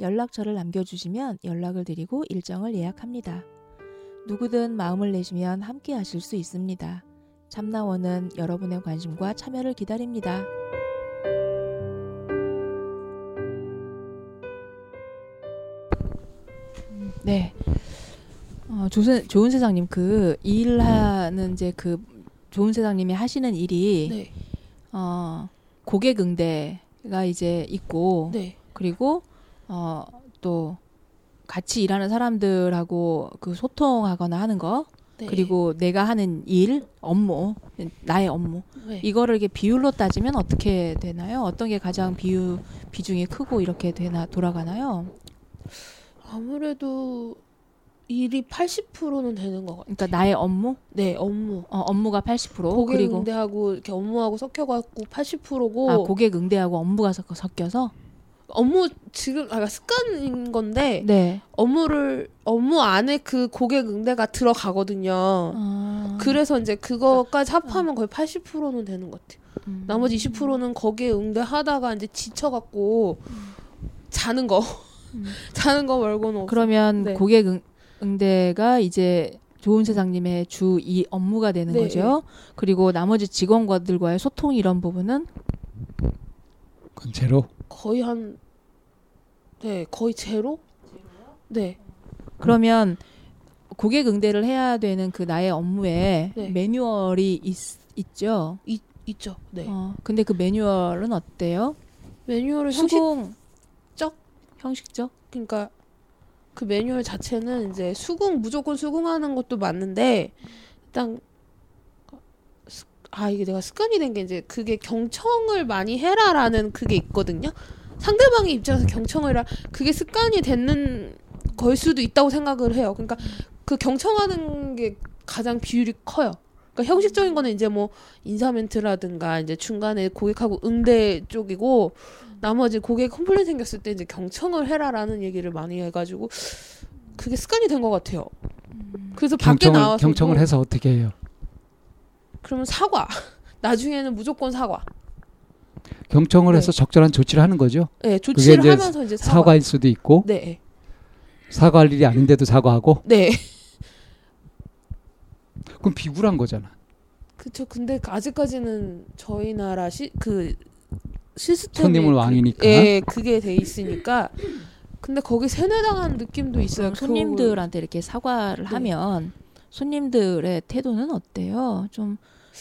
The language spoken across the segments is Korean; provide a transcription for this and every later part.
연락처를 남겨주시면 연락을 드리고 일정을 예약합니다. 누구든 마음을 내시면 함께 하실 수 있습니다. 참나원은 여러분의 관심과 참여를 기다립니다. 네. 어, 조세, 좋은 세상님 그 일하는 이제 그 좋은 세상님이 하시는 일이 네. 어, 고객 응대가 이제 있고 네. 그리고 어, 또 같이 일하는 사람들하고 그 소통하거나 하는 거 네. 그리고 내가 하는 일 업무 나의 업무 네. 이거를 이렇게 비율로 따지면 어떻게 되나요? 어떤 게 가장 비유 비중이 크고 이렇게 되나 돌아가나요? 아무래도 일이 80%는 되는 것 같아요. 그러니까 나의 업무 네, 업무. 어, 업무가 80% 고객 그리고 응대하고 이렇게 업무하고 섞여갖고 80%고 아 고객 응대하고 업무가 섞- 섞여서 업무 지금 아 그러니까 습관인 건데 네 업무를 업무 안에 그 고객 응대가 들어가거든요. 아, 그래서 이제 그거까지 합하면 거의 80%는 되는 것 같아요. 음. 나머지 20%는 거기에 응대하다가 이제 지쳐갖고 자는 거, 음. 자는 거 말고는 없어. 그러면 네. 고객 응, 응대가 이제 좋은 세상님의 주 이 업무가 되는 네. 거죠. 그리고 나머지 직원들과의 소통 이런 부분은 그건 제로. 거의 한, 네, 거의 제로? 네, 그러면 고객 응대를 해야 되는 그 나의 업무에 네. 매뉴얼이 있, 있죠. 있, 있죠. 네. 어, 근데 그 매뉴얼은 어때요? 매뉴얼을 형식, 수긍적? 형식적? 그러니까 그 매뉴얼 자체는 이제 수긍, 무조건 수긍하는 것도 맞는데, 일단, 습- 아, 이게 내가 습관이 된 게 이제 그게 경청을 많이 해라라는 그게 있거든요. 상대방의 입장에서 경청을 해라. 그게 습관이 되는 걸 수도 있다고 생각을 해요. 그러니까 그 경청하는 게 가장 비율이 커요. 그러니까 형식적인 거는 이제 뭐 인사 멘트라든가 이제 중간에 고객하고 응대 쪽이고 나머지 고객 컴플레인 생겼을 때 이제 경청을 해라라는 얘기를 많이 해가지고 그게 습관이 된 것 같아요. 그래서 밖에 경청을 나와서 경청을 해서 어떻게 해요? 그러면 사과. 나중에는 무조건 사과. 경청을 네. 해서 적절한 조치를 하는 거죠. 네, 조치를 이제 하면서 이제 사과. 사과일 수도 있고 네, 사과할 일이 아닌데도 사과하고 네. 그럼 비굴한 거잖아. 그쵸. 근데 아직까지는 저희 나라 시, 그 시스템이 손님은 그- 왕이니까. 예, 그게 돼 있으니까. 근데 거기 세뇌당한 느낌도 있어요. 손님들한테 이렇게 사과를 네. 하면 손님들의 태도는 어때요? 좀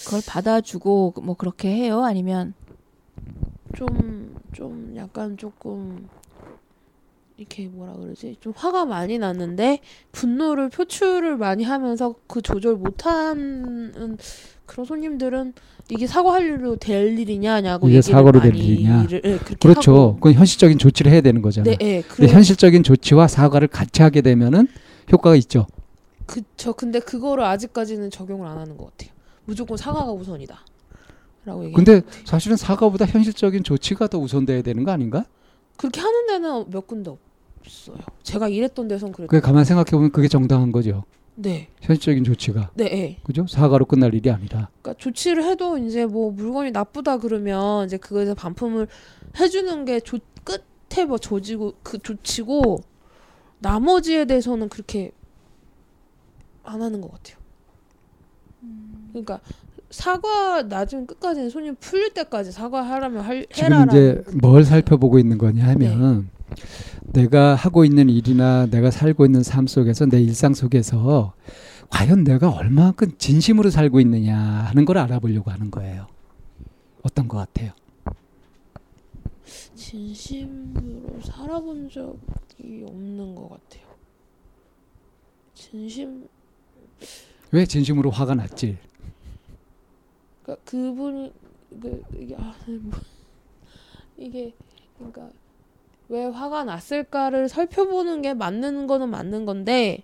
그걸 받아주고 뭐 그렇게 해요? 아니면 좀, 좀 약간 조금 이렇게 뭐라 그러지? 좀 화가 많이 났는데 분노를 표출을 많이 하면서 그 조절 못하는 그런 손님들은 이게 사과할 일로 될 일이냐냐고 이게 사과로 될 일이냐? 를- 예, 그렇게 그렇죠. 하고. 그건 현실적인 조치를 해야 되는 거잖아. 네, 예. 근데 그래, 현실적인 조치와 사과를 같이 하게 되면은 효과가 있죠. 그쵸. 근데 그거를 아직까지는 적용을 안 하는 것 같아요. 무조건 사과가 우선이다. 라고 얘기. 근데 사실은 사과보다 현실적인 조치가 더 우선돼야 되는 거 아닌가? 그렇게 하는 데는 몇 군데 없어요. 제가 일했던 데선 그랬. 그게 가만 생각해 보면 그게 정당한 거죠. 네, 현실적인 조치가 네, 예. 그죠? 사과로 끝날 일이 아니라. 그러니까 조치를 해도 이제 뭐 물건이 나쁘다 그러면 이제 그거에서 반품을 해주는 게 조, 끝에 뭐 조지고 그 조치고 나머지에 대해서는 그렇게 안 하는 것 같아요. 그러니까 사과 나중 끝까지는 손님 풀릴 때까지 사과하라면 할 지금 해라라는 이제 뭘 살펴보고 있는 거냐 하면 네. 내가 하고 있는 일이나 내가 살고 있는 삶 속에서 내 일상 속에서 과연 내가 얼마만큼 진심으로 살고 있느냐 하는 걸 알아보려고 하는 거예요. 어떤 것 같아요? 진심으로 살아본 적이 없는 것 같아요. 진심 왜 진심으로 화가 났지? 그러니까 그분이 그 이게 아 뭐, 이게 그러니까 왜 화가 났을까를 살펴보는 게 맞는 거는 맞는 건데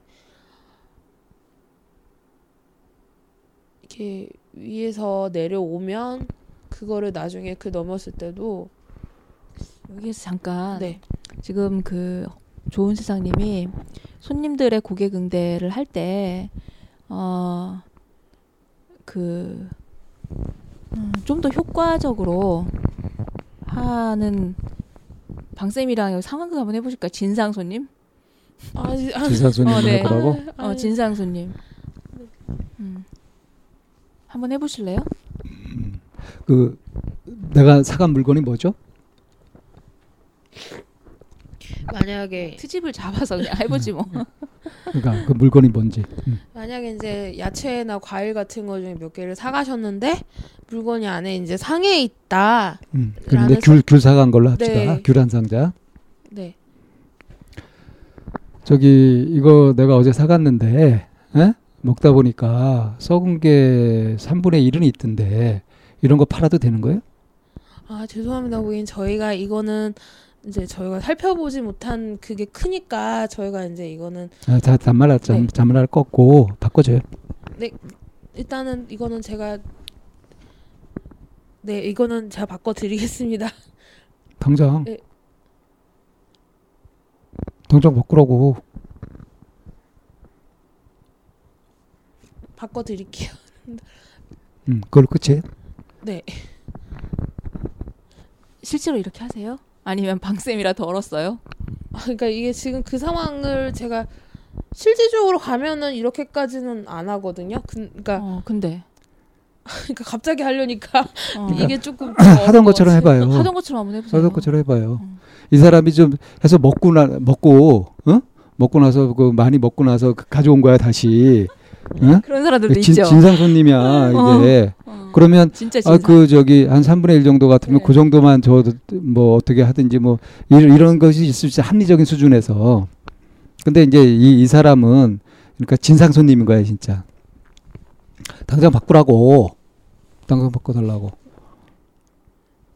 이렇게 위에서 내려오면 그거를 나중에 그 넘었을 때도 여기에서 잠깐 네. 지금 그 좋은 세상님이 손님들의 고객 응대를 할 때 어, 그, 음, 좀더 효과적으로 하는 방쌤이랑 상황극 한번 해보실까요? 진상 손님? 아, 지- 아, 진상 손님 어, 네. 해보라고? 어, 아니, 진상 손님. 음. 한번 해보실래요? 그 내가 사간 물건이 뭐죠? 만약에 트집을 잡아서 그냥 해보지 뭐. 그러니까 그 물건이 뭔지. 음. 만약에 이제 야채나 과일 같은 거 중에 몇 개를 사가셨는데 물건이 안에 이제 상해 있다. 음. 그런데 안에서- 귤, 귤 사간 걸로 합시다. 네. 귤한 상자. 네. 저기 이거 내가 어제 사갔는데 에? 먹다 보니까 썩은 게 3분의 1은 있던데 이런 거 팔아도 되는 거예요? 아 죄송합니다 고객님 저희가 이거는 이제 저희가 살펴보지 못한 그게 크니까 저희가 이제 이거는 아, 자, 잔말 잔, 네. 잔말 꺾고 바꿔줘요. 일단은 이거는 제가 네 이거는 제가 바꿔드리겠습니다 당장. 네. 당장 바꾸라고. 바꿔드릴게요 음, 그걸로 끝이에요? 네 실제로 이렇게 하세요? 아니면 방쌤이라 덜었어요? 아, 그러니까 이게 지금 그 상황을 제가 실질적으로 가면은 이렇게까지는 안 하거든요 그, 그러니까, 어, 근데. 그러니까 갑자기 하려니까 어. 이게 조금 하던 것처럼 해봐요. 하던 것처럼 한번 해보세요. 하던 것처럼 해봐요. 음. 이 사람이 좀 해서 먹고 나 먹고 어? 먹고 나서 그 많이 먹고 나서 그 가져온 거야 다시. 응? 그런 사람들도 진, 있죠. 진상 손님이야 이게. 어. 그러면. 아 그 저기 한 3분의 1 정도 같으면 네. 그 정도만 저 뭐 어떻게 하든지 뭐 이런, 이런 것이 있을 수 합리적인 수준에서. 근데 이제 이, 이 사람은 그러니까 진상 손님인 거야 진짜. 당장 바꾸라고. 당장 바꿔달라고.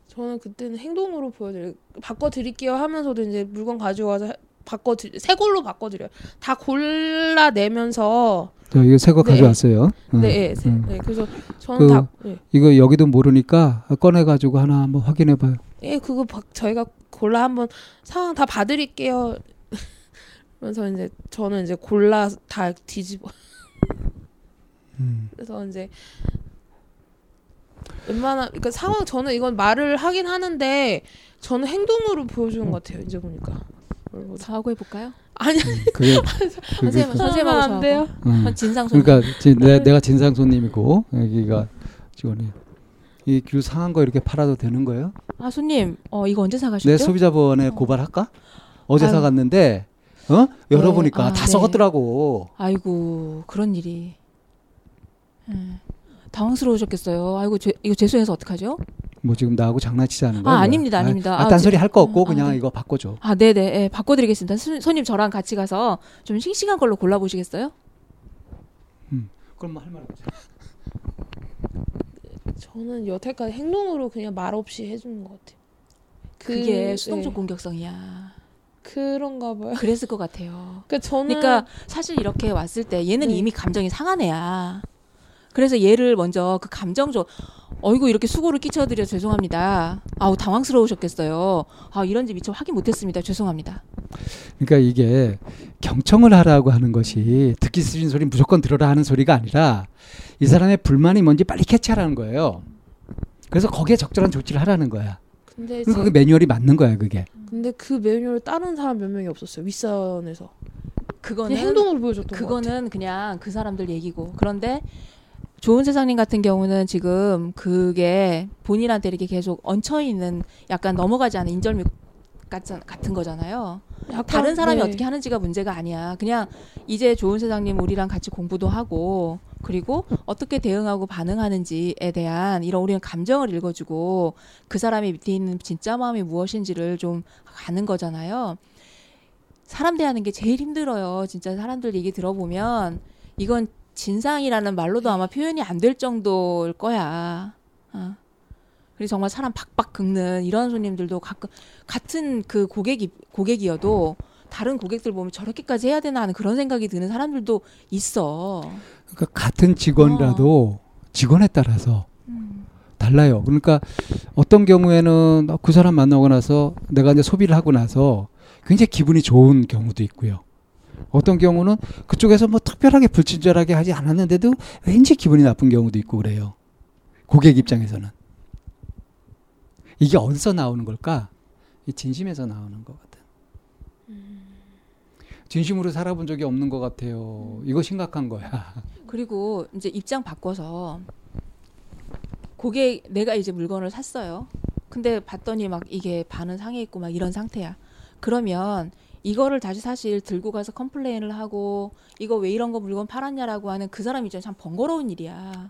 저는 그때는 행동으로 보여드려요. 바꿔드릴게요 하면서도 이제 물건 가져와서 바꿔드 새 걸로 바꿔드려요. 다 골라내면서 저 이거 새거 네. 가져왔어요. 응. 네, 네, 새- 응. 네, 그래서 저는 그- 다 네. 이거 여기도 모르니까 꺼내 가지고 하나 한번 확인해 봐요. 예, 그거 바, 저희가 골라 한번 상황 다 봐드릴게요. 그래서 이제 저는 이제 골라 다 뒤집어. 음. 그래서 이제 웬만한 그러니까 상황 저는 이건 말을 하긴 하는데 저는 행동으로 보여주는 것 같아요. 이제 보니까. 뭘 보다. 저하고 해볼까요? 아니 그게 선생님, 그, 선생님하고 안 돼요. 음. 전 진상 손님. 그러니까 지, 내, 내가 진상 손님이고 여기가 직원이 이귤 상한 거 이렇게 팔아도 되는 거예요? 아 손님, 어 이거 언제 사가셨죠? 내 소비자본에 고발할까? 어제 아유. 사갔는데 어 열어보니까 아, 다 네. 썩었더라고. 아이고 그런 일이. 음, 당황스러우셨겠어요. 아이고 죄, 이거 죄송해서 어떡하죠? 뭐 지금 나하고 장난치자는 거야? 아? 아닙니다, 아닙니다. 아, 아, 딴소리 제- 할거 없고 어, 아, 그냥 네. 이거 바꿔줘. 아 네네, 예, 바꿔드리겠습니다. 손, 손님 저랑 같이 가서 좀 싱싱한 걸로 골라보시겠어요? 그럼 뭐 할 말 없지. 저는 여태까지 행동으로 그냥 말 없이 해주는 것 같아요. 그, 그게 수동적 네, 공격성이야. 그런가 봐요. 그랬을 것 같아요. 그러니까 저는 그러니까 사실 이렇게 왔을 때 얘는 네. 이미 감정이 상한 애야. 그래서 얘를 먼저 그 감정적 어이구 이렇게 수고를 끼쳐드려 죄송합니다. 아우 당황스러우셨겠어요. 아 이런지 미처 확인 못했습니다. 죄송합니다. 그러니까 이게 경청을 하라고 하는 것이 듣기 싫은 소리 무조건 들어라 하는 소리가 아니라 이 사람의 불만이 뭔지 빨리 캐치하라는 거예요. 그래서 거기에 적절한 조치를 하라는 거야. 근데 그러니까 제- 그게 매뉴얼이 맞는 거야, 그게. 근데 그 매뉴얼을 따른 사람 몇 명이 없었어요. 윗선에서 그거는 행동으로 보여줬던. 그거는 그냥 그 사람들 얘기고 그런데 좋은 세상님 같은 경우는 지금 그게 본인한테 이렇게 계속 얹혀 있는 약간 넘어가지 않은 인절미 같- 같은 거잖아요. 약간, 다른 사람이 네. 어떻게 하는지가 문제가 아니야. 그냥 이제 좋은 세상님 우리랑 같이 공부도 하고 그리고 어떻게 대응하고 반응하는지에 대한 이런 우리는 감정을 읽어주고 그 사람이 밑에 있는 진짜 마음이 무엇인지를 좀 가는 거잖아요. 사람 대하는 게 제일 힘들어요. 진짜 사람들 얘기 들어보면 이건 진상이라는 말로도 아마 표현이 안 될 정도일 거야. 어. 그리고 정말 사람 박박 긁는 이런 손님들도 가끔 같은 그 고객이 고객이어도 다른 고객들 보면 저렇게까지 해야 되나 하는 그런 생각이 드는 사람들도 있어. 그러니까 같은 직원이라도 직원에 따라서 달라요. 그러니까 어떤 경우에는 그 사람 만나고 나서 내가 이제 소비를 하고 나서 굉장히 기분이 좋은 경우도 있고요. 어떤 경우는 그쪽에서 뭐 특별하게 불친절하게 하지 않았는데도 왠지 기분이 나쁜 경우도 있고 그래요. 고객 입장에서는. 이게 어디서 나오는 걸까? 이 진심에서 나오는 거거든. 진심으로 살아본 적이 없는 것 같아요. 이거 심각한 거야. 그리고 이제 입장 바꿔서 고객 내가 이제 물건을 샀어요. 근데 봤더니 막 이게 반은 상해 있고 막 이런 상태야. 그러면 이거를 다시 사실 들고 가서 컴플레인을 하고 이거 왜 이런 거 물건 팔았냐라고 하는 그 사람 입장에 참 번거로운 일이야.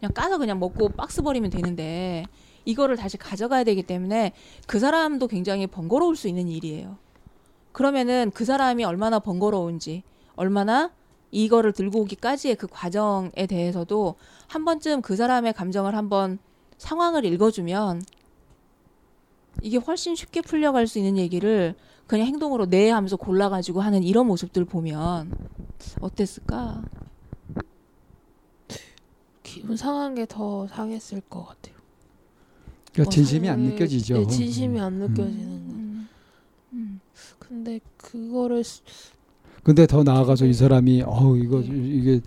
그냥 까서 그냥 먹고 박스 버리면 되는데 이거를 다시 가져가야 되기 때문에 그 사람도 굉장히 번거로울 수 있는 일이에요. 그러면은 그 사람이 얼마나 번거로운지, 얼마나 이거를 들고 오기까지의 그 과정에 대해서도 한 번쯤 그 사람의 감정을 한번 상황을 읽어주면 이게 훨씬 쉽게 풀려갈 수 있는 얘기를 그냥 행동으로 네 하면서 골라가지고 하는 이런 모습들 보면 어땠을까? 기분 상한 게 더 상했을 것 같아요. 그러니까 어, 진심이 안 네, 느껴지죠. 네, 진심이 안 음. 느껴지는 거. 음. 음. 근데 그거를 스- 근데 더 나아가서 이 사람이 어우 이거 이게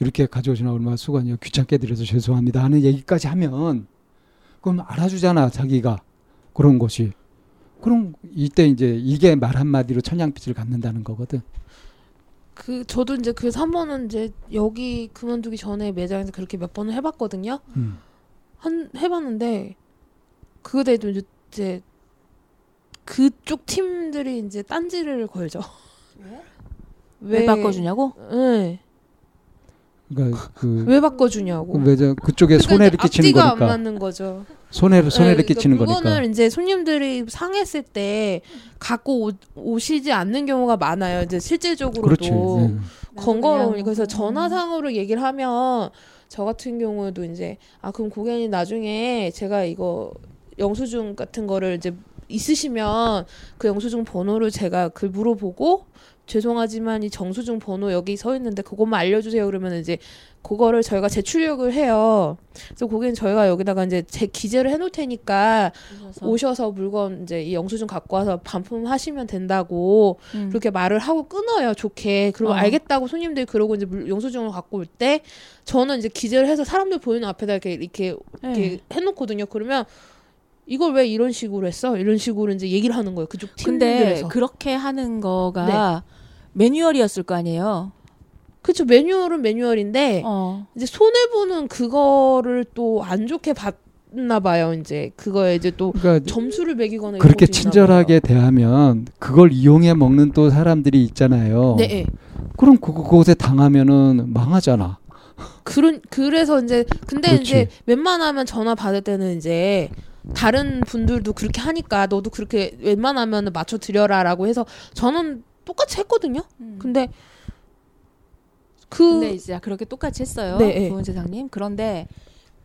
이렇게 가져오시나 얼마나 수고하냐 귀찮게 드려서 죄송합니다 하는 얘기까지 하면 그럼 알아주잖아 자기가 그런 것이 그럼 이때 이제 이게 말 한마디로 천냥빛을 갚는다는 거거든 그 저도 이제 그 3번은 이제 여기 그만두기 전에 매장에서 그렇게 몇 번을 해봤거든요. 음. 한 해봤는데 그거 대도 이제, 그쪽 팀들이 이제 딴지를 걸죠. 왜 바꿔주냐고? 네. 그러니까 그 왜 바꿔주냐고. 그 매장 그쪽에 그러니까 손해를 이제 끼치는 앞뒤가 안 거니까 맞는 거죠. 손해를 손해를 네, 끼치는 그러니까 거니까 물건을 이제 손님들이 상했을 때 갖고 오, 시지 않는 경우가 많아요. 이제 실질적으로도 그렇지 네. 번거로우니 그래서 음. 전화상으로 얘기를 하면 저 같은 경우에도 이제 아 그럼 고객님 나중에 제가 이거 영수증 같은 거를 이제 있으시면 그 영수증 번호를 제가 그 물어보고 죄송하지만 이 정수증 번호 여기 서 있는데 그것만 알려주세요 그러면 이제 그거를 저희가 제출력을 해요. 그래서 고객님 저희가 여기다가 이제 제 기재를 해놓을 테니까 오셔서 물건 이제 이 영수증 갖고 와서 반품하시면 된다고 음. 그렇게 말을 하고 끊어요 좋게 그리고 어. 알겠다고 손님들이 그러고 이제 물- 영수증을 갖고 올 때 저는 이제 기재를 해서 사람들 보이는 앞에다 이렇게 이렇게, 이렇게 네. 해놓거든요 그러면 이걸 왜 이런 식으로 했어 이런 식으로 이제 얘기를 하는 거예요 그쪽 근데 팀들에서 그렇게 하는 거가 매뉴얼이었을 거 아니에요. 그쵸 매뉴얼은 매뉴얼인데 어. 이제 손해 보는 그거를 또 안 좋게 봤나 봐요 이제 그거에 이제 또 그러니까 점수를 매기거나 그렇게 친절하게 대하면 그걸 이용해 먹는 또 사람들이 있잖아요. 네, 네. 그럼 그 그곳에 당하면은 망하잖아. 그런 그래서 이제 근데 그렇지. 이제 웬만하면 전화 받을 때는 이제 다른 분들도 그렇게 하니까 너도 그렇게 웬만하면 맞춰 드려라라고 해서 저는 똑같이 했거든요. 근데 그 근데 이제 그렇게 똑같이 했어요. 네, 네. 좋은 세상님. 그런데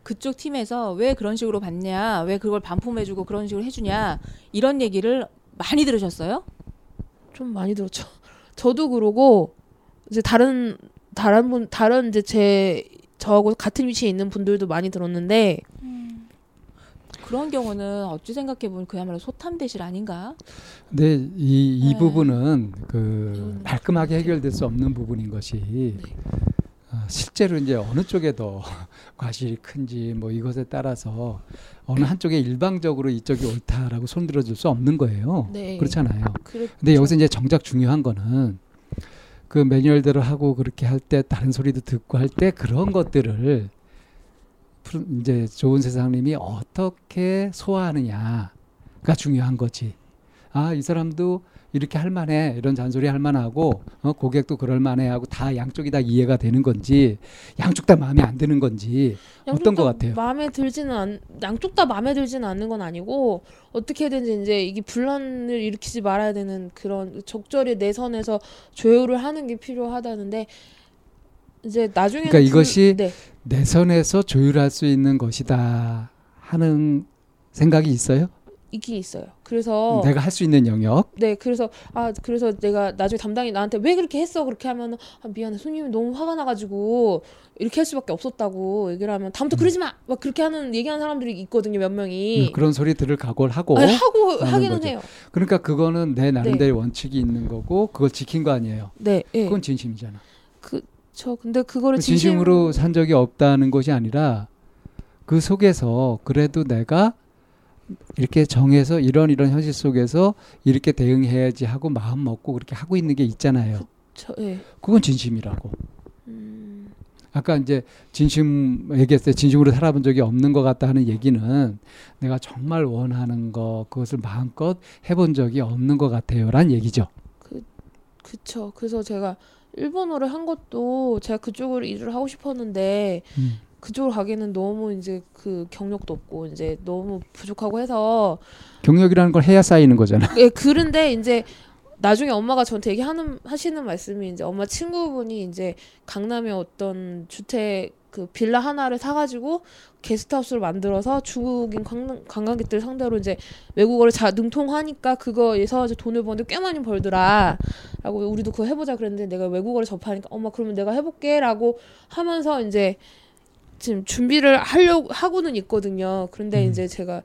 그쪽 팀에서 왜 그런 식으로 받냐, 왜 그걸 반품해주고 그런 식으로 해주냐 이런 얘기를 많이 들으셨어요? 좀 많이 들었죠. 저도 그러고 이제 다른 다른 분 다른 이제 제 저하고 같은 위치에 있는 분들도 많이 들었는데 그런 경우는 어찌 생각해 보면 그야말로 소탐대실 아닌가? 근데 이, 이 네. 부분은 그 이거는 말끔하게 해결될 수 없는 부분인 것이 어, 실제로 이제 어느 쪽에 더 과실이 큰지 뭐 이것에 따라서 어느 한쪽에 일방적으로 이쪽이 옳다라고 손들어 줄 수 없는 거예요. 네. 그렇잖아요. 그랬- 근데 여기서 이제 정작 중요한 거는 그 매뉴얼대로 하고 그렇게 할 때 다른 소리도 듣고 할 때 그런 것들을 이제 좋은 세상님이 어떻게 소화하느냐가 중요한 거지. 아, 이 사람도 이렇게 할 만해. 이런 잔소리 할 만하고 어, 고객도 그럴 만해 하고 다 양쪽이 다 이해가 되는 건지 양쪽 다 마음에 안 드는 건지 어떤 것다 같아요? 마음에 들지는 않, 양쪽 다 마음에 들지는 않는 건 아니고 어떻게든지 이제 이게 분란을 일으키지 말아야 되는 그런 적절히 내 선에서 조율을 하는 게 필요하다는데 이제 나중에 그러니까 이것이 네. 내 선에서 조율할 수 있는 것이다 하는 생각이 있어요? 있긴 있어요. 그래서 내가 할 수 있는 영역. 네, 그래서 아 그래서 내가 나중에 담당이 나한테 왜 그렇게 했어 그렇게 하면은 아, 미안해 손님이 너무 화가 나가지고 이렇게 할 수밖에 없었다고 얘기를 하면 다음부터 그러지 마 막 그렇게 하는 얘기하는 사람들이 있거든요 몇 명이 음, 그런 소리 들을 각오를 하고. 아니, 하고 하기는 거죠. 해요. 그러니까 그거는 내 나름대로 원칙이 있는 거고 그걸 지킨 거 아니에요. 네, 예. 그건 진심이잖아. 저 근데 그거를 그 진심 으로 산 적이 없다는 것이 아니라 그 속에서 그래도 내가 이렇게 정해서 이런 이런 현실 속에서 이렇게 대응해야지 하고 마음 먹고 그렇게 하고 있는 게 있잖아요. 저, 예. 그건 진심이라고. 음, 아까 이제 진심 얘기했을 때 진심으로 살아본 적이 없는 것 같다 하는 얘기는 내가 정말 원하는 거 그것을 마음껏 해본 적이 없는 것 같아요란 얘기죠. 그쵸. 그래서 제가 일본어를 한 것도 제가 그쪽으로 일을 하고 싶었는데 음. 그쪽으로 가기에는 너무 이제 그 경력도 없고 이제 너무 부족하고 해서 경력이라는 걸 해야 쌓이는 거잖아. 예, 그런데 이제 나중에 엄마가 저한테 얘기하는 하시는 말씀이 이제 엄마 친구분이 이제 강남에 어떤 주택 그 빌라 하나를 사가지고 게스트하우스를 만들어서 중국인 관광, 관광객들 상대로 이제 외국어를 잘 능통하니까 그거에서 이제 돈을 버는데 꽤 많이 벌더라. 라고 우리도 그거 해보자 그랬는데 내가 외국어를 접하니까 엄마 그러면 내가 해볼게 라고 하면서 이제 지금 준비를 하려고 하고는 있거든요. 그런데 음. 이제 제가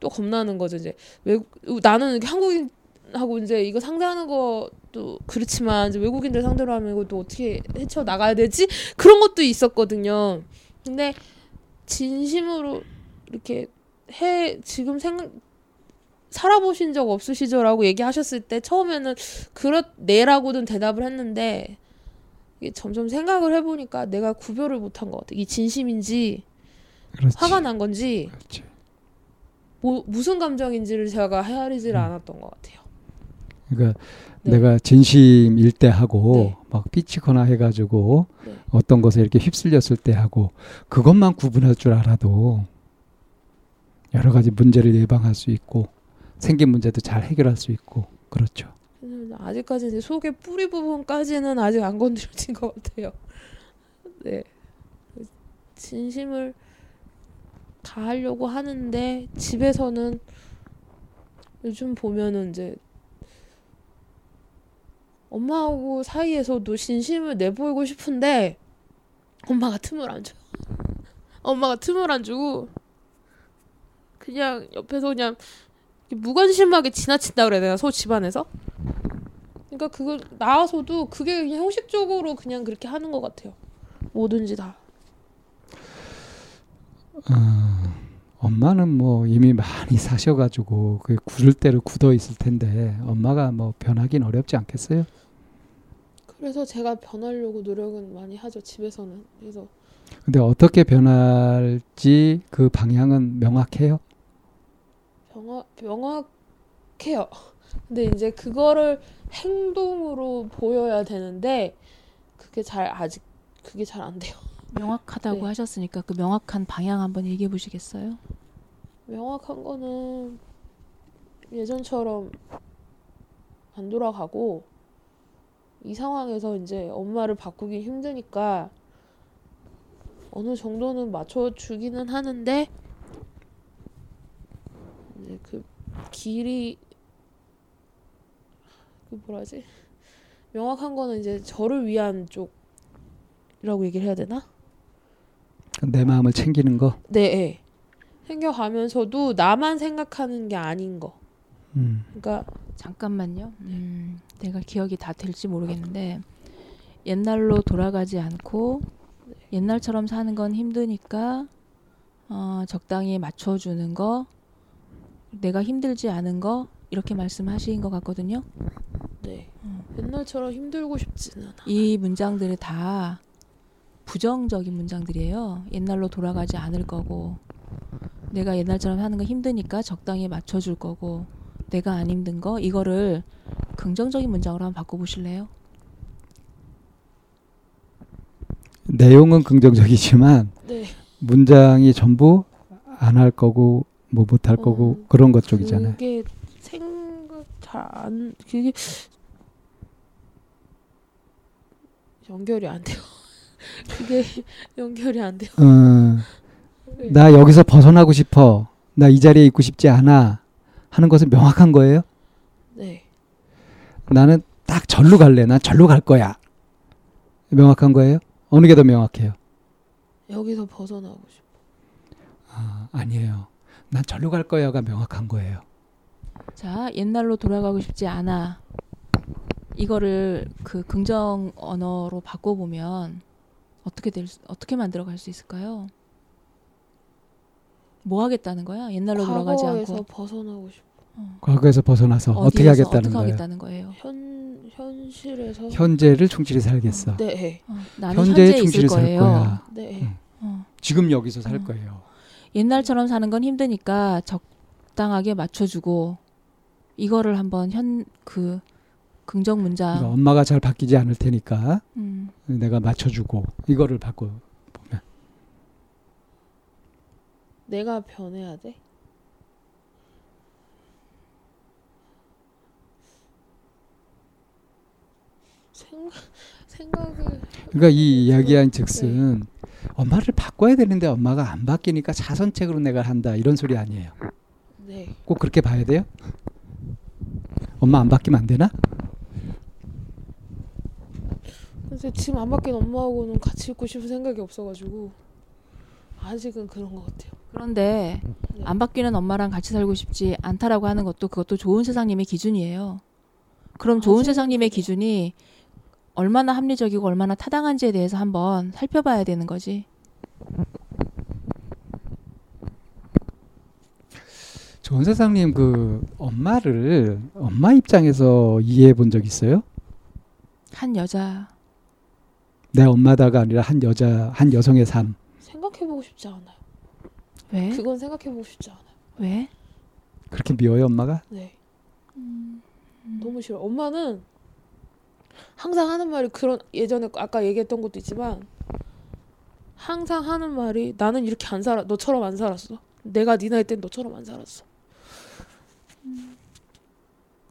또 겁나는 거죠. 이제 외국 나는 한국인 하고 이제 이거 상대하는 것도 그렇지만 이제 외국인들 상대로 하면 이것도 어떻게 헤쳐 나가야 되지? 그런 것도 있었거든요. 근데 진심으로 이렇게 해 지금 생각 살아보신 적 없으시죠라고 얘기하셨을 때 처음에는 그렇네라고는 대답을 했는데 이게 점점 생각을 해보니까 내가 구별을 못한 것 같아. 이 진심인지 그렇지. 화가 난 건지 그렇지. 뭐, 무슨 감정인지를 제가 헤아리지를 음. 않았던 것 같아요. 그러니까 네. 내가 진심일 때 하고 네. 막 삐치거나 해가지고 네. 어떤 것에 이렇게 휩쓸렸을 때 하고 그것만 구분할 줄 알아도 여러 가지 문제를 예방할 수 있고 생긴 문제도 잘 해결할 수 있고 그렇죠. 음, 아직까지 이제 속의 뿌리 부분까지는 아직 안 건드려진 것 같아요. 네, 진심을 다 하려고 하는데 집에서는 요즘 보면은 이제 엄마하고 사이에서도 진심을 내보이고 싶은데 엄마가 틈을 안 줘요. 엄마가 틈을 안 주고 그냥 옆에서 그냥 무관심하게 지나친다 그래야 되나 소 집안에서? 그러니까 그걸 나와서도 그게 그냥 형식적으로 그냥 그렇게 하는 것 같아요. 뭐든지 다. 어, 엄마는 뭐 이미 많이 사셔가지고 그 굳을 대로 굳어 있을 텐데 엄마가 뭐 변하긴 어렵지 않겠어요? 그래서 제가 변하려고 노력은 많이 하죠 집에서는 그래서 근데 어떻게 변할지 그 방향은 명확해요? 명확 명확해요 근데 이제 그거를 행동으로 보여야 되는데 그게 잘 아직 그게 잘 안 돼요 명확하다고 네. 하셨으니까 그 명확한 방향 한번 얘기해 보시겠어요? 명확한 거는 예전처럼 안 돌아가고 이 상황에서 이제 엄마를 바꾸기 힘드니까 어느 정도는 맞춰주기는 하는데 이제 그 길이 그 뭐라지 명확한 거는 이제 저를 위한 쪽이라고 얘기를 해야 되나? 내 마음을 챙기는 거. 네, 예. 생겨가면서도 나만 생각하는 게 아닌 거. 음. 그러니까 잠깐만요. 음, 내가 기억이 다 될지 모르겠는데 옛날로 돌아가지 않고 옛날처럼 사는 건 힘드니까 어, 적당히 맞춰주는 거, 내가 힘들지 않은 거 이렇게 말씀하신 것 같거든요. 네. 옛날처럼 힘들고 싶지는 않아. 이 문장들이 다 부정적인 문장들이에요. 옛날로 돌아가지 않을 거고, 내가 옛날처럼 하는 거 힘드니까 적당히 맞춰줄 거고, 내가 안 힘든 거 이거를 긍정적인 문장으로 한번 바꿔보실래요? 내용은 긍정적이지만 네. 문장이 전부 안 할 거고 뭐 못할 거고 어, 그런 것 쪽이잖아요. 그게 생각 잘 안 그게 연결이 안 돼요. 그게 연결이 안 돼요. 어, 네. 나 여기서 벗어나고 싶어. 나 이 자리에 있고 싶지 않아 하는 것은 명확한 거예요. 네. 나는 딱 절로 갈래. 난 절로 갈 거야. 명확한 거예요? 어느 게 더 명확해요? 여기서 벗어나고 싶어. 아, 아니에요. 난 절로 갈 거야가 명확한 거예요. 자, 옛날로 돌아가고 싶지 않아. 이거를 그 긍정 언어로 바꿔 보면 어떻게 될 수- 어떻게 만들어 갈 수 있을까요? 뭐 하겠다는 거야? 옛날로 돌아가지 과거에서 않고 벗어나고 싶어. 과거에서 벗어나서 어떻게 하겠다는 어떻게 거예요? 하겠다는 거예요? 현 현실에서 현재를 충실히 살겠어. 네. 어, 나는 현재에 있을 충실히 살 거예요. 거야. 네. 음. 어. 지금 여기서 살 어. 거예요. 옛날처럼 사는 건 힘드니까 적당하게 맞춰주고 이거를 한번 현 그 긍정 문장 그러니까 엄마가 잘 바뀌지 않을 테니까 음, 내가 맞춰주고 이거를 바꿔 보면 내가 변해야 돼. 생각 생각을 그러니까 이 이야기한 즉슨 엄마를 바꿔야 되는데 엄마가 안 바뀌니까 자선책으로 내가 한다 이런 소리 아니에요. 네. 꼭 그렇게 봐야 돼요? 엄마 안 바뀌면 안 되나? 근데 지금 안 바뀐 엄마하고는 같이 있고 싶은 생각이 없어가지고 아직은 그런 것 같아요. 그런데 네. 안 바뀌는 엄마랑 같이 살고 싶지 않다라고 하는 것도 그것도 좋은 세상님의 기준이에요. 그럼 좋은 아직은 세상님의. 기준이 얼마나 합리적이고 얼마나 타당한지에 대해서 한번 살펴봐야 되는 거지. 좋은 세상님 그 엄마를 엄마 입장에서 이해해 본 적 있어요? 한 여자 내 엄마다가 아니라 한 여자 한 여성의 삶. 생각해보고 싶지 않아요. 왜? 그건 생각해보고 싶지 않아요. 왜? 그렇게 미워요 엄마가? 네. 음. 너무 싫어. 엄마는 항상 하는 말이 그런 예전에 아까 얘기했던 것도 있지만 항상 하는 말이 나는 이렇게 안 살아. 너처럼 안 살았어. 내가 네 나이 땐 너처럼 안 살았어.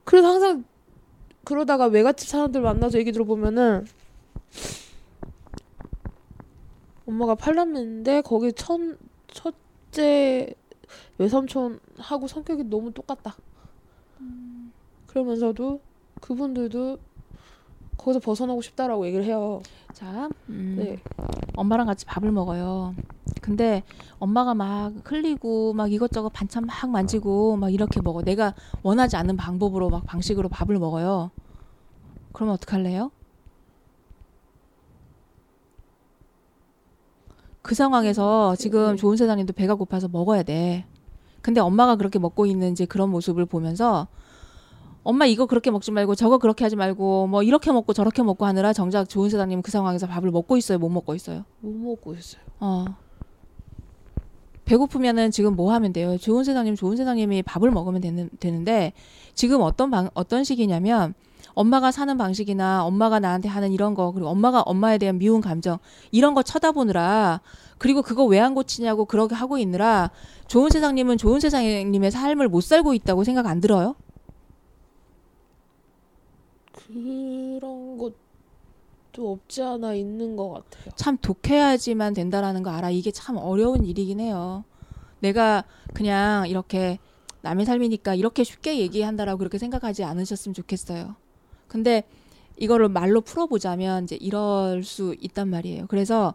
그래서 항상 그러다가 외갓집 사람들 만나서 얘기 들어보면은 엄마가 팔남매인데 거기 첫 첫째 외삼촌하고 성격이 너무 똑같다. 그러면서도 그분들도 거기서 벗어나고 싶다라고 얘기를 해요. 자, 음, 네. 엄마랑 같이 밥을 먹어요. 근데 엄마가 막 흘리고 막 이것저것 반찬 막 만지고 막 이렇게 먹어. 내가 원하지 않는 방법으로 막 방식으로 밥을 먹어요. 그러면 어떡할래요? 그 상황에서 지금 네. 좋은 세상님도 배가 고파서 먹어야 돼. 근데 엄마가 그렇게 먹고 있는 이제 그런 모습을 보면서 엄마 이거 그렇게 먹지 말고 저거 그렇게 하지 말고 뭐 이렇게 먹고 저렇게 먹고 하느라 정작 좋은 세상님은 그 상황에서 밥을 먹고 있어요, 못 먹고 있어요. 못 먹고 있어요. 어. 배고프면은 지금 뭐 하면 돼요? 좋은 세상님, 좋은 세상님이 밥을 먹으면 되는, 되는데 지금 어떤 방, 어떤 식이냐면 엄마가 사는 방식이나 엄마가 나한테 하는 이런 거 그리고 엄마가 엄마에 대한 미운 감정 이런 거 쳐다보느라 그리고 그거 왜 안 고치냐고 그렇게 하고 있느라 좋은 세상님은 좋은 세상님의 삶을 못 살고 있다고 생각 안 들어요? 그런 것도 없지 않아 있는 것 같아요. 참 독해야지만 된다라는 거 알아. 이게 참 어려운 일이긴 해요. 내가 그냥 이렇게 남의 삶이니까 이렇게 쉽게 얘기한다라고 그렇게 생각하지 않으셨으면 좋겠어요. 근데 이거를 말로 풀어보자면 이제 이럴 수 있단 말이에요. 그래서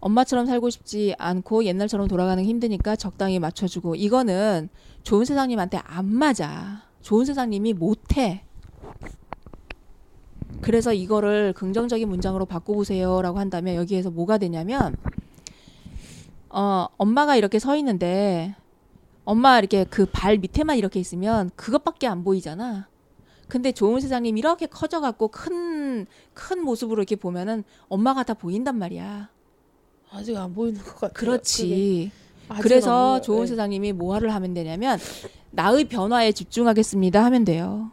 엄마처럼 살고 싶지 않고 옛날처럼 돌아가는 게 힘드니까 적당히 맞춰주고 이거는 좋은 세상님한테 안 맞아. 좋은 세상님이 못해. 그래서 이거를 긍정적인 문장으로 바꿔보세요라고 한다면 여기에서 뭐가 되냐면 어 엄마가 이렇게 서 있는데 엄마 이렇게 그 발 밑에만 이렇게 있으면 그것밖에 안 보이잖아. 근데 좋은 세상님 이렇게 커져갖고 큰 큰 모습으로 이렇게 보면은 엄마가 다 보인단 말이야. 아직 안 보이는 것 같아요. 그렇지. 그래서. 좋은 네. 세상님이 뭐를 하면 되냐면 나의 변화에 집중하겠습니다 하면 돼요.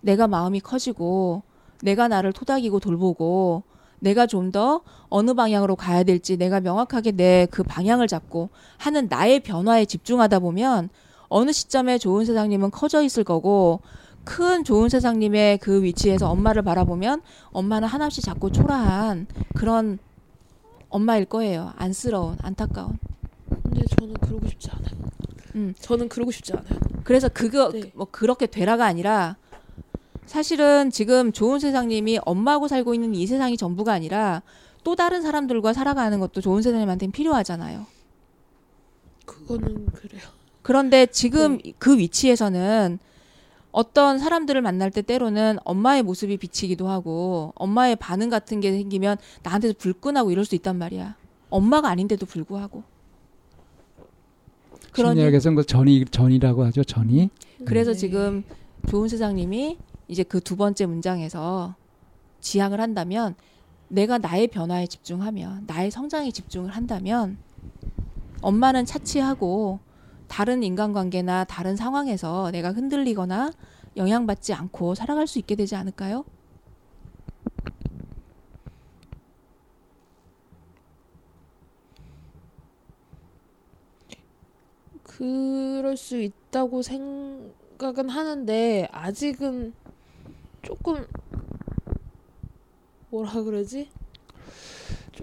내가 마음이 커지고 내가 나를 토닥이고 돌보고 내가 좀 더 어느 방향으로 가야 될지 내가 명확하게 내 그 방향을 잡고 하는 나의 변화에 집중하다 보면 어느 시점에 좋은 세상님은 커져 있을 거고 큰 좋은 세상님의 그 위치에서 엄마를 바라보면 엄마는 한없이 작고 초라한 그런 엄마일 거예요. 안쓰러운, 안타까운. 근데 저는 그러고 싶지 않아요. 음. 저는 그러고 싶지 않아요. 그래서 그거 네. 뭐 그렇게 되라가 아니라 사실은 지금 좋은 세상님이 엄마하고 살고 있는 이 세상이 전부가 아니라 또 다른 사람들과 살아가는 것도 좋은 세상님한테는 필요하잖아요. 그거는 그래요. 그런데 지금 그 위치에서는 어떤 사람들을 만날 때 때로는 엄마의 모습이 비치기도 하고 엄마의 반응 같은 게 생기면 나한테도 불끈하고 이럴 수 있단 말이야. 엄마가 아닌데도 불구하고. 심리학에서는 그 전이 전이라고 하죠. 전이. 그래서 네. 지금 좋은 세상님이 이제 그 두 번째 문장에서 지향을 한다면 내가 나의 변화에 집중하면 나의 성장에 집중을 한다면 엄마는 차치하고 다른 인간관계나 다른 상황에서 내가 흔들리거나 영향받지 않고 살아갈 수 있게 되지 않을까요? 그럴 수 있다고 생각은 하는데 아직은 조금 뭐라 그러지?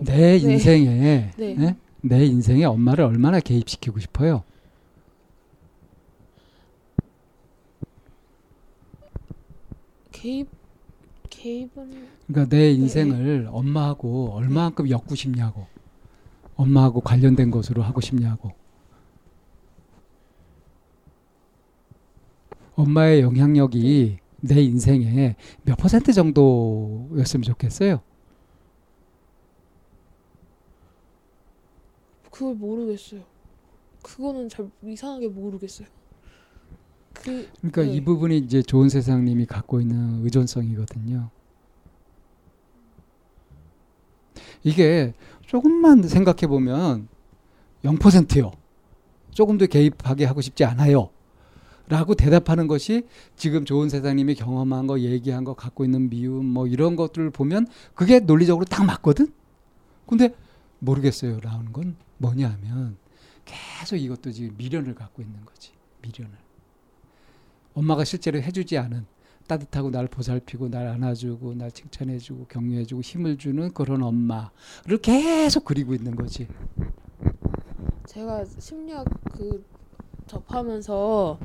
내 네. 인생에 네. 예? 내 인생에 엄마를 얼마나 개입시키고 싶어요. 개입 개입은 그러니까 내 인생을 엄마하고 얼마만큼 엮고 싶냐고. 엄마하고 관련된 것으로 하고 싶냐고. 엄마의 영향력이 내 인생에 몇 퍼센트 정도였으면 좋겠어요. 그걸 모르겠어요. 그거는 잘 이상하게 모르겠어요. 그 그러니까 네. 이 부분이 이제 좋은 세상님이 갖고 있는 의존성이거든요. 이게 조금만 생각해 보면 0%요. 조금도 개입하게 하고 싶지 않아요. 라고 대답하는 것이 지금 좋은 세상님이 경험한 거, 얘기한 거, 갖고 있는 미움, 뭐 이런 것들을 보면 그게 논리적으로 딱 맞거든? 근데 모르겠어요. 라는 건 뭐냐 하면 계속 이것도 지금 미련을 갖고 있는 거지. 미련을. 엄마가 실제로 해주지 않은 따뜻하고 날 보살피고 날 안아주고 날 칭찬해주고 격려해주고 힘을 주는 그런 엄마를 계속 그리고 있는 거지. 제가 심리학 그 접하면서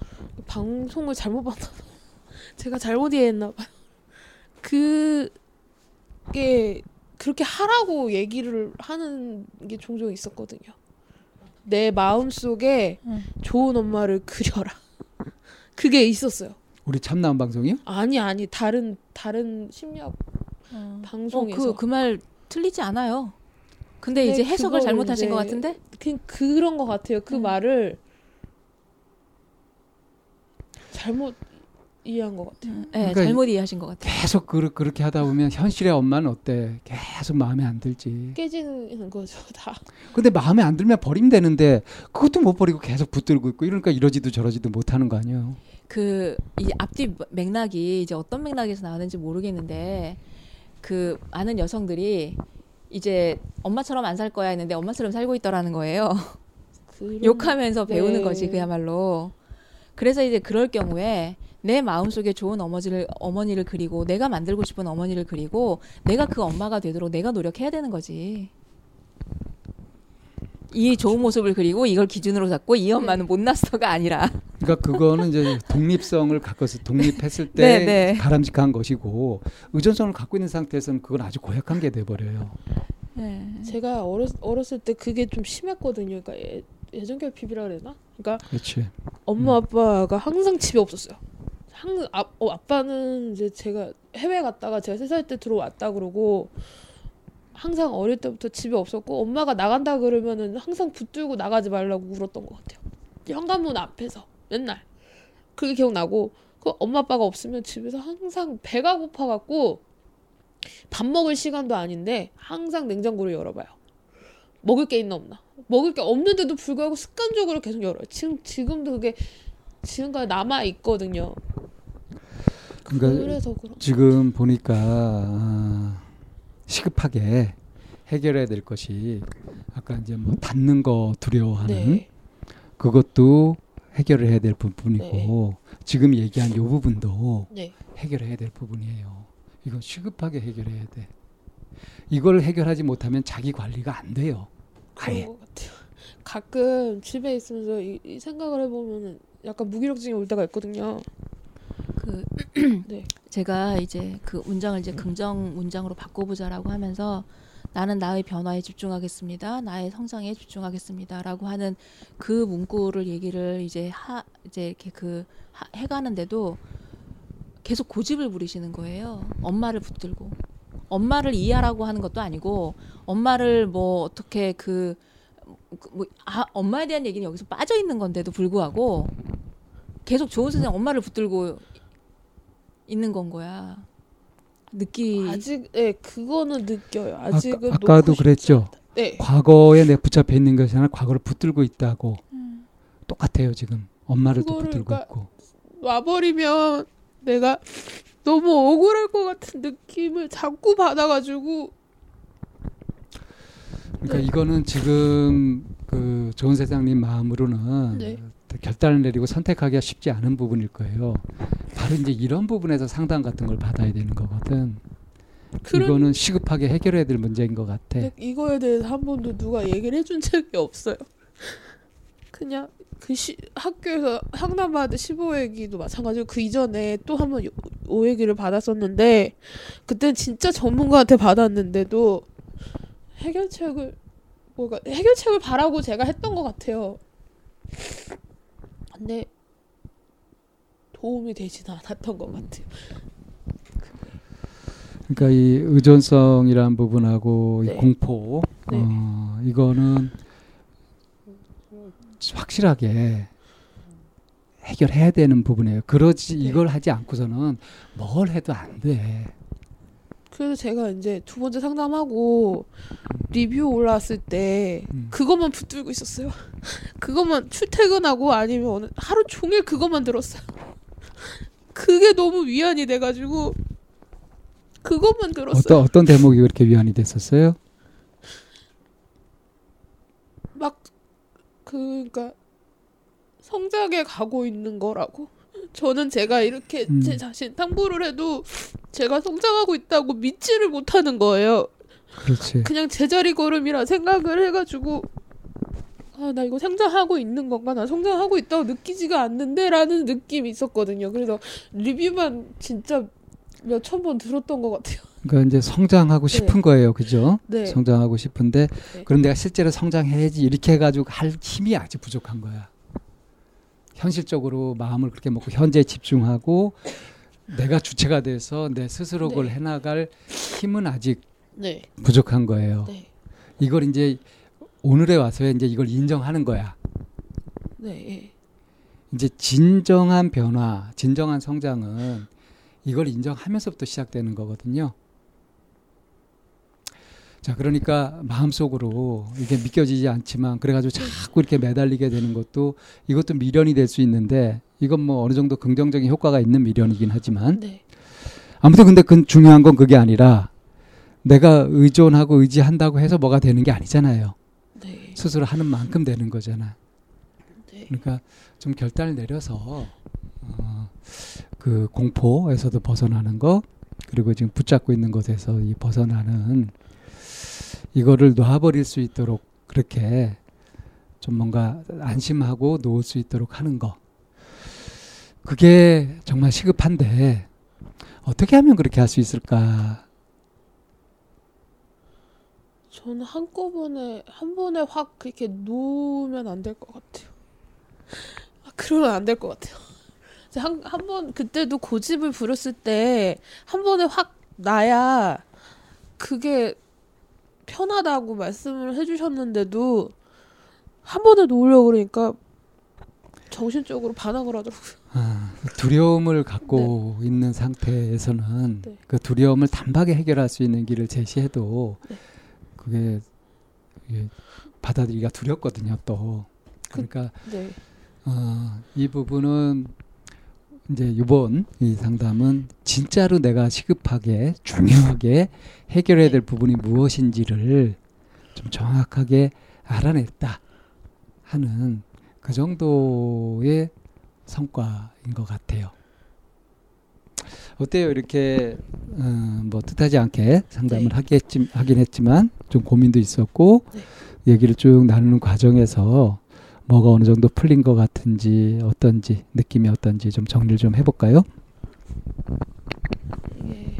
방송을 잘못 봤나 봐. 제가 잘못 이해했나 봐요. 그게 그렇게 하라고 얘기를 하는 게 종종 있었거든요. 내 마음 속에 음. 좋은 엄마를 그려라. 그게 있었어요. 우리 참 나온 방송이요? 아니 아니 다른 다른 심리학 방송에서 그그말 틀리지 않아요. 근데 근데 이제 해석을 잘못하신 것 이제 같은데? 그 그런 것 같아요. 그 음. 말을 잘못 이해한 것 같아요. 네, 그러니까 잘못 이해하신 것 같아요. 계속 그, 그렇게 하다 보면 현실의 엄마는 어때? 계속 마음에 안 들지. 깨지는 거죠 다. 근데 마음에 안 들면 버리면 되는데 그것도 못 버리고 계속 붙들고 있고 이러니까 이러지도 저러지도 못하는 거 아니에요. 그 이 앞뒤 맥락이 이제 어떤 맥락에서 나왔는지 모르겠는데 그 많은 여성들이 이제 엄마처럼 안 살 거야 했는데 엄마처럼 살고 있더라는 거예요. 그런- 욕하면서 배우는 네. 거지 그야말로. 그래서 이제 그럴 경우에 내 마음속에 좋은 어머니를 어머니를 그리고 내가 만들고 싶은 어머니를 그리고 내가 그 엄마가 되도록 내가 노력해야 되는 거지. 이 좋은 모습을 그리고 이걸 기준으로 잡고 이 엄마는 못났어가 아니라 그러니까 그거는 이제 독립성을 갖고서 독립했을 때 네, 네. 바람직한 것이고 의존성을 갖고 있는 상태에서는 그건 아주 고약한 게 돼버려요. 네. 제가 어렸, 어렸을 때 그게 좀 심했거든요. 그러니까 예, 예전결핍이라 그래나? 그러니까 그렇지. 엄마 아빠가 항상 집에 없었어요. 항상 아, 어, 아빠는 이제 제가 해외 갔다가 제가 세 살 때 들어왔다 그러고 항상 어릴 때부터 집에 없었고 엄마가 나간다 그러면은 항상 붙들고 나가지 말라고 울었던 것 같아요. 현관문 앞에서 맨날 그게 기억나고 그 엄마 아빠가 없으면 집에서 항상 배가 고파갖고 밥 먹을 시간도 아닌데 항상 냉장고를 열어봐요. 먹을 게 있나 없나. 먹을 게 없는데도 불구하고 습관적으로 계속 열어요. 지금 지금도 그게 지금까지 남아 있거든요. 그러니까. 지금 보니까 아, 시급하게 해결해야 될 것이 아까 이제 뭐 닿는 거 두려워하는 네. 그것도 해결을 해야 될 부분이고 지금 얘기한 요 부분도 네. 해결해야 될 부분이에요. 이건 시급하게 해결해야 돼. 이걸 해결하지 못하면 자기 관리가 안 돼요. 아예. 가끔 집에 있으면서 이, 이 생각을 해보면은 약간 무기력증이 올 때가 있거든요. 그 네. 제가 이제 그 문장을 이제 긍정 문장으로 바꿔보자라고 하면서 나는 나의 변화에 집중하겠습니다. 나의 성장에 집중하겠습니다라고 하는 그 문구를 얘기를 이제 하 이제 이렇게 그 하, 해가는데도 계속 고집을 부리시는 거예요. 엄마를 붙들고 엄마를 이해하라고 하는 것도 아니고 엄마를 뭐 어떻게 그 뭐 아, 엄마에 대한 얘기는 여기서 빠져 있는 건데도 불구하고 계속 좋은 선생 엄마를 붙들고 있는 건 거야. 느끼 아직 예 그거는 느껴요. 아직은 아까, 싶지 그랬죠. 네. 과거에 내 붙잡혀 있는 것이 아니라 과거를 붙들고 있다고 음. 똑같아요 지금 엄마를 또 붙들고 그러니까 있고 와버리면 내가 너무 억울할 것 같은 느낌을 자꾸 받아가지고 그러니까 네. 이거는 지금 그 좋은 세상님 마음으로는 네. 결단을 내리고 선택하기가 쉽지 않은 부분일 거예요. 바로 이제 이런 부분에서 상담 같은 걸 받아야 되는 거거든. 이거는 시급하게 해결해야 될 문제인 것 같아. 이거에 대해서 한 번도 누가 얘기를 해준 적이 없어요. 그냥 그 시, 학교에서 상담받을 15회기도 마찬가지고 그 이전에 또 한 번 5회기를 받았었는데 그땐 진짜 전문가한테 받았는데도 해결책을 뭐가 해결책을 바라고 제가 했던 것 같아요. 근데 도움이 되진 않았던 것 같아요. 그러니까 이 의존성이라는 부분하고 네. 이 공포 네. 어, 이거는 확실하게 해결해야 되는 부분이에요. 그러지 네. 이걸 하지 않고서는 뭘 해도 안 돼. 그래서 제가 이제 두 번째 상담하고 리뷰 올라왔을 때 음. 그것만 붙들고 있었어요. 그것만 출퇴근하고 아니면 어느 하루 종일 그것만 들었어요. 그게 너무 위안이 돼가지고 그것만 들었어요. 어떤 어떤 대목이 그렇게 위안이 됐었어요? 막 그러니까 성장해 가고 있는 거라고. 저는 제가 이렇게 음. 제 자신 탐구를 해도 제가 성장하고 있다고 믿지를 못하는 거예요. 그렇지. 그냥 제자리 걸음이라 생각을 해가지고 아 나 이거 성장하고 있는 건가 나 성장하고 있다고 느끼지가 않는데라는 느낌이 있었거든요. 그래서 리뷰만 진짜 몇 천 번 들었던 것 같아요. 그러니까 이제 성장하고 네. 싶은 거예요, 그죠? 네. 성장하고 싶은데 네. 그럼 내가 실제로 성장해야지 이렇게 해가지고 할 힘이 아직 부족한 거야. 현실적으로 마음을 그렇게 먹고 현재에 집중하고 내가 주체가 돼서 내 스스로 그걸 네. 해나갈 힘은 아직 네, 부족한 거예요. 네, 이걸 이제 오늘에 와서야 이제 이걸 인정하는 거야. 네, 예. 이제 진정한 변화, 진정한 성장은 이걸 인정하면서부터 시작되는 거거든요. 자, 그러니까 마음속으로 이게 믿겨지지 않지만 그래가지고 자꾸 이렇게 매달리게 되는 것도 이것도 미련이 될 수 있는데 이건 뭐 어느 정도 긍정적인 효과가 있는 미련이긴 하지만 네, 아무튼 근데 그 중요한 건 그게 아니라 내가 의존하고 의지한다고 해서 뭐가 되는 게 아니잖아요. 네, 스스로 하는 만큼 되는 거잖아. 네, 그러니까 좀 결단을 내려서 어, 그 공포에서도 벗어나는 거 그리고 지금 붙잡고 있는 것에서 이 벗어나는 이거를 놔버릴 수 있도록 그렇게 좀 뭔가 안심하고 놓을 수 있도록 하는 거 그게 정말 시급한데 어떻게 하면 그렇게 할 수 있을까? 저는 한꺼번에 한 번에 확 그렇게 놓으면 안 될 것 같아요. 아, 그러면 안 될 것 같아요. 한 한 번 그때도 고집을 부렸을 때 한 번에 확 나야 그게 편하다고 말씀을 해주셨는데도 한 번에 놓으려고 그러니까 정신적으로 반항을 하더라고요. 아, 두려움을 갖고 있는 상태에서는 네. 그 두려움을 단박에 해결할 수 있는 길을 제시해도 네. 그게 이게 받아들이기가 두렵거든요. 또 그러니까 네, 어, 이 부분은 이제 이번 이 상담은 진짜로 내가 시급하게 중요하게 해결해야 될 부분이 무엇인지를 좀 정확하게 알아냈다 하는 그 정도의 성과인 것 같아요. 어때요? 이렇게 어, 뭐 뜻하지 않게 상담을 네. 하겠지, 하긴 했지만 좀 고민도 있었고 네. 얘기를 쭉 나누는 과정에서 뭐가 어느 정도 풀린 것 같은지 어떤지 느낌이 어떤지 좀 정리를 좀 해볼까요? 이게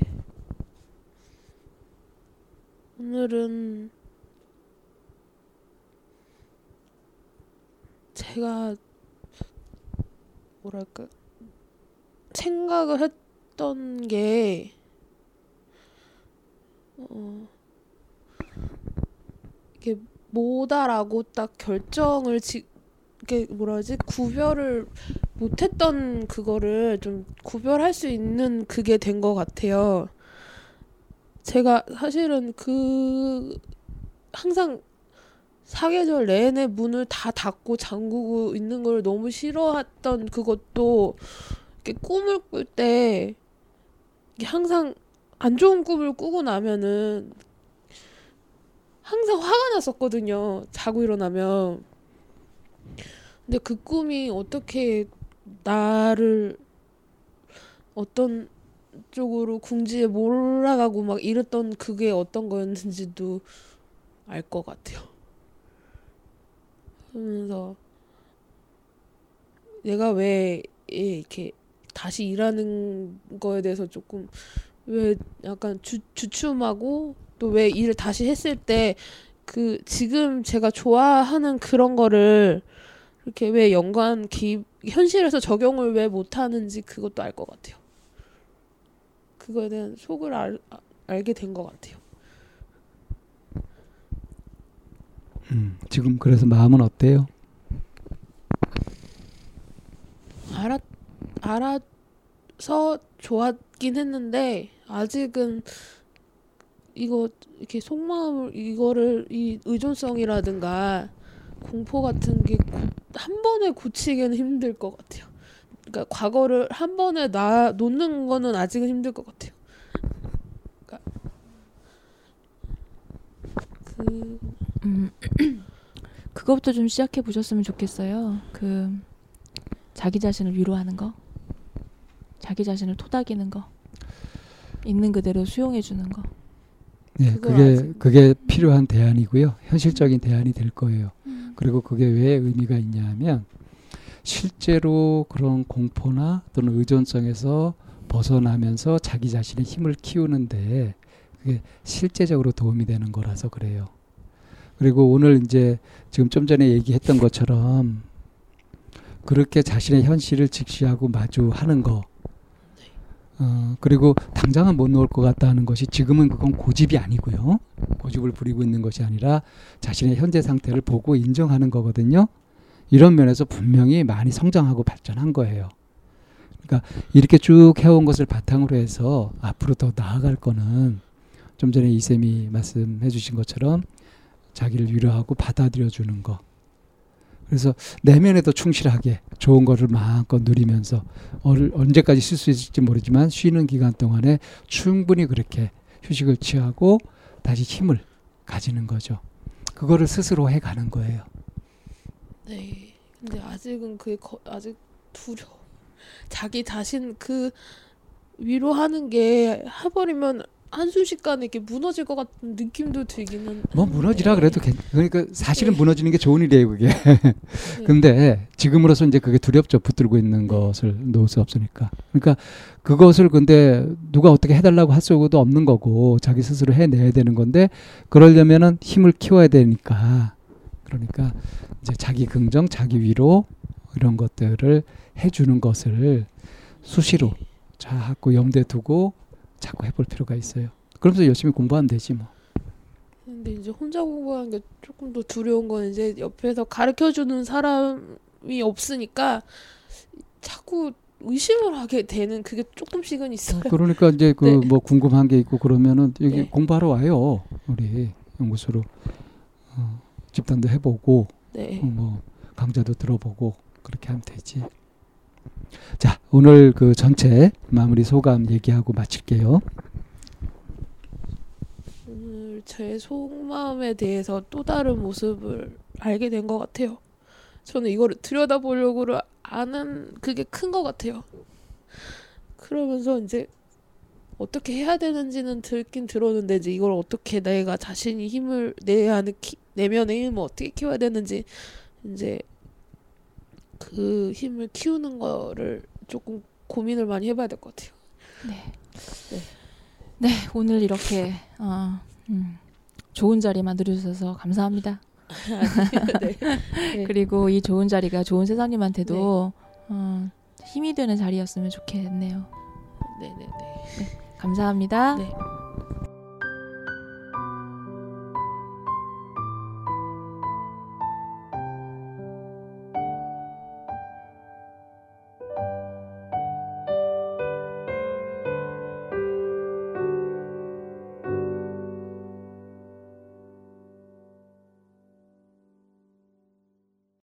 오늘은 제가 뭐랄까 생각을 했던 게 어, 이게 뭐다라고 딱 결정을 지, 이게 뭐라 하지 구별을 못했던 그거를 좀 구별할 수 있는 그게 된 것 같아요. 제가 사실은 그 항상 사계절 내내 문을 다 닫고 잠그고 있는 걸 너무 싫어했던 그것도 이렇게 꿈을 꿀 때 항상 안 좋은 꿈을 꾸고 나면은 항상 화가 났었거든요. 자고 일어나면. 근데 그 꿈이 어떻게 나를 어떤 쪽으로 궁지에 몰아가고 막 이랬던 그게 어떤 거였는지도 알 것 같아요. 그러면서 내가 왜 이렇게 다시 일하는 거에 대해서 조금 왜 약간 주, 주춤하고 또 왜 일을 다시 했을 때 그 지금 제가 좋아하는 그런 거를 이렇게 왜 연관 기 현실에서 적용을 왜 못하는지 그것도 알 것 같아요. 그거에 대한 속을 알, 아, 알게 된 것 같아요. 음, 지금 그래서 마음은 어때요? 알았 알아서 좋았긴 했는데 아직은 이거 이렇게 속마음을 이거를 이 의존성이라든가 공포 같은 게 한 번에 고치기는 힘들 것 같아요. 그러니까 과거를 한 번에 나 놓는 거는 아직은 힘들 것 같아요. 그러니까 그 음, 그것부터 좀 시작해 보셨으면 좋겠어요. 그 자기 자신을 위로하는 거, 자기 자신을 토닥이는 거, 있는 그대로 수용해 주는 거. 네, 그게 아직- 그게 필요한 대안이고요. 현실적인 대안이 될 거예요. 음. 그리고 그게 왜 의미가 있냐면 실제로 그런 공포나 또는 의존성에서 벗어나면서 자기 자신의 힘을 키우는데 그게 실제적으로 도움이 되는 거라서 그래요. 그리고 오늘 이제 지금 좀 전에 얘기했던 것처럼 그렇게 자신의 현실을 직시하고 마주하는 거. 어, 그리고 당장은 못 놓을 것 같다 하는 것이 지금은 그건 고집이 아니고요. 고집을 부리고 있는 것이 아니라 자신의 현재 상태를 보고 인정하는 거거든요. 이런 면에서 분명히 많이 성장하고 발전한 거예요. 그러니까 이렇게 쭉 해온 것을 바탕으로 해서 앞으로 더 나아갈 거는 좀 전에 이쌤이 말씀해 주신 것처럼 자기를 위로하고 받아들여 주는 거. 그래서 내면에도 충실하게 좋은 거를 마음껏 누리면서 얼- 언제까지 쉴수 있을지 모르지만 쉬는 기간 동안에 충분히 그렇게 휴식을 취하고 다시 힘을 가지는 거죠. 그거를 스스로 해 가는 거예요. 네. 근데 아직은 거, 아직 두려워. 자기 자신 그 위로하는 게 해버리면 한순식간에 이렇게 무너질 것 같은 느낌도 들기는. 뭐 무너지라. 그래도 괜- 그러니까 사실은 네. 무너지는 게 좋은 일이에요, 그게. 네. 근데 지금으로서 이제 그게 두렵죠. 붙들고 있는 것을 놓을 수 없으니까. 그러니까 그것을 근데 누가 어떻게 해달라고 할 수도 없는 거고 자기 스스로 해내야 되는 건데 그러려면은 힘을 키워야 되니까 그러니까 이제 자기 긍정, 자기 위로 이런 것들을 해주는 것을 수시로 자꾸 염두에 두고 자꾸 해볼 필요가 있어요. 그러면서 열심히 공부하면 되지 뭐. 근데 이제 혼자 공부하는 게 조금 더 두려운 건 이제 옆에서 가르쳐 주는 사람이 없으니까 자꾸 의심을 하게 되는 그게 조금씩은 있어요. 그러니까 이제 그 네. 뭐 궁금한 게 있고 그러면은 여기 네. 공부하러 와요. 우리 연구소로 어, 집단도 해보고 네. 어, 뭐 강좌도 들어보고 그렇게 하면 되지. 자 오늘 그 전체 마무리 소감 얘기하고 마칠게요. 오늘 제 속마음에 대해서 또 다른 모습을 알게 된 것 같아요. 저는 이거를 들여다보려고 아는 그게 큰 것 같아요. 그러면서 이제 어떻게 해야 되는지는 들긴 들었는데 이제 이걸 어떻게 내가 자신이 힘을 내야 하는 키, 내면의 힘을 어떻게 키워야 되는지 이제 그 힘을 키우는 거를 조금 고민을 많이 해봐야 될 것 같아요. 네. 네. 네, 오늘 이렇게 어, 음, 좋은 자리 만들어 주셔서 감사합니다. 네. 네. 그리고 이 좋은 자리가 좋은 세상님한테도 어, 힘이 되는 자리였으면 좋겠네요. 네네네. 감사합니다. 네.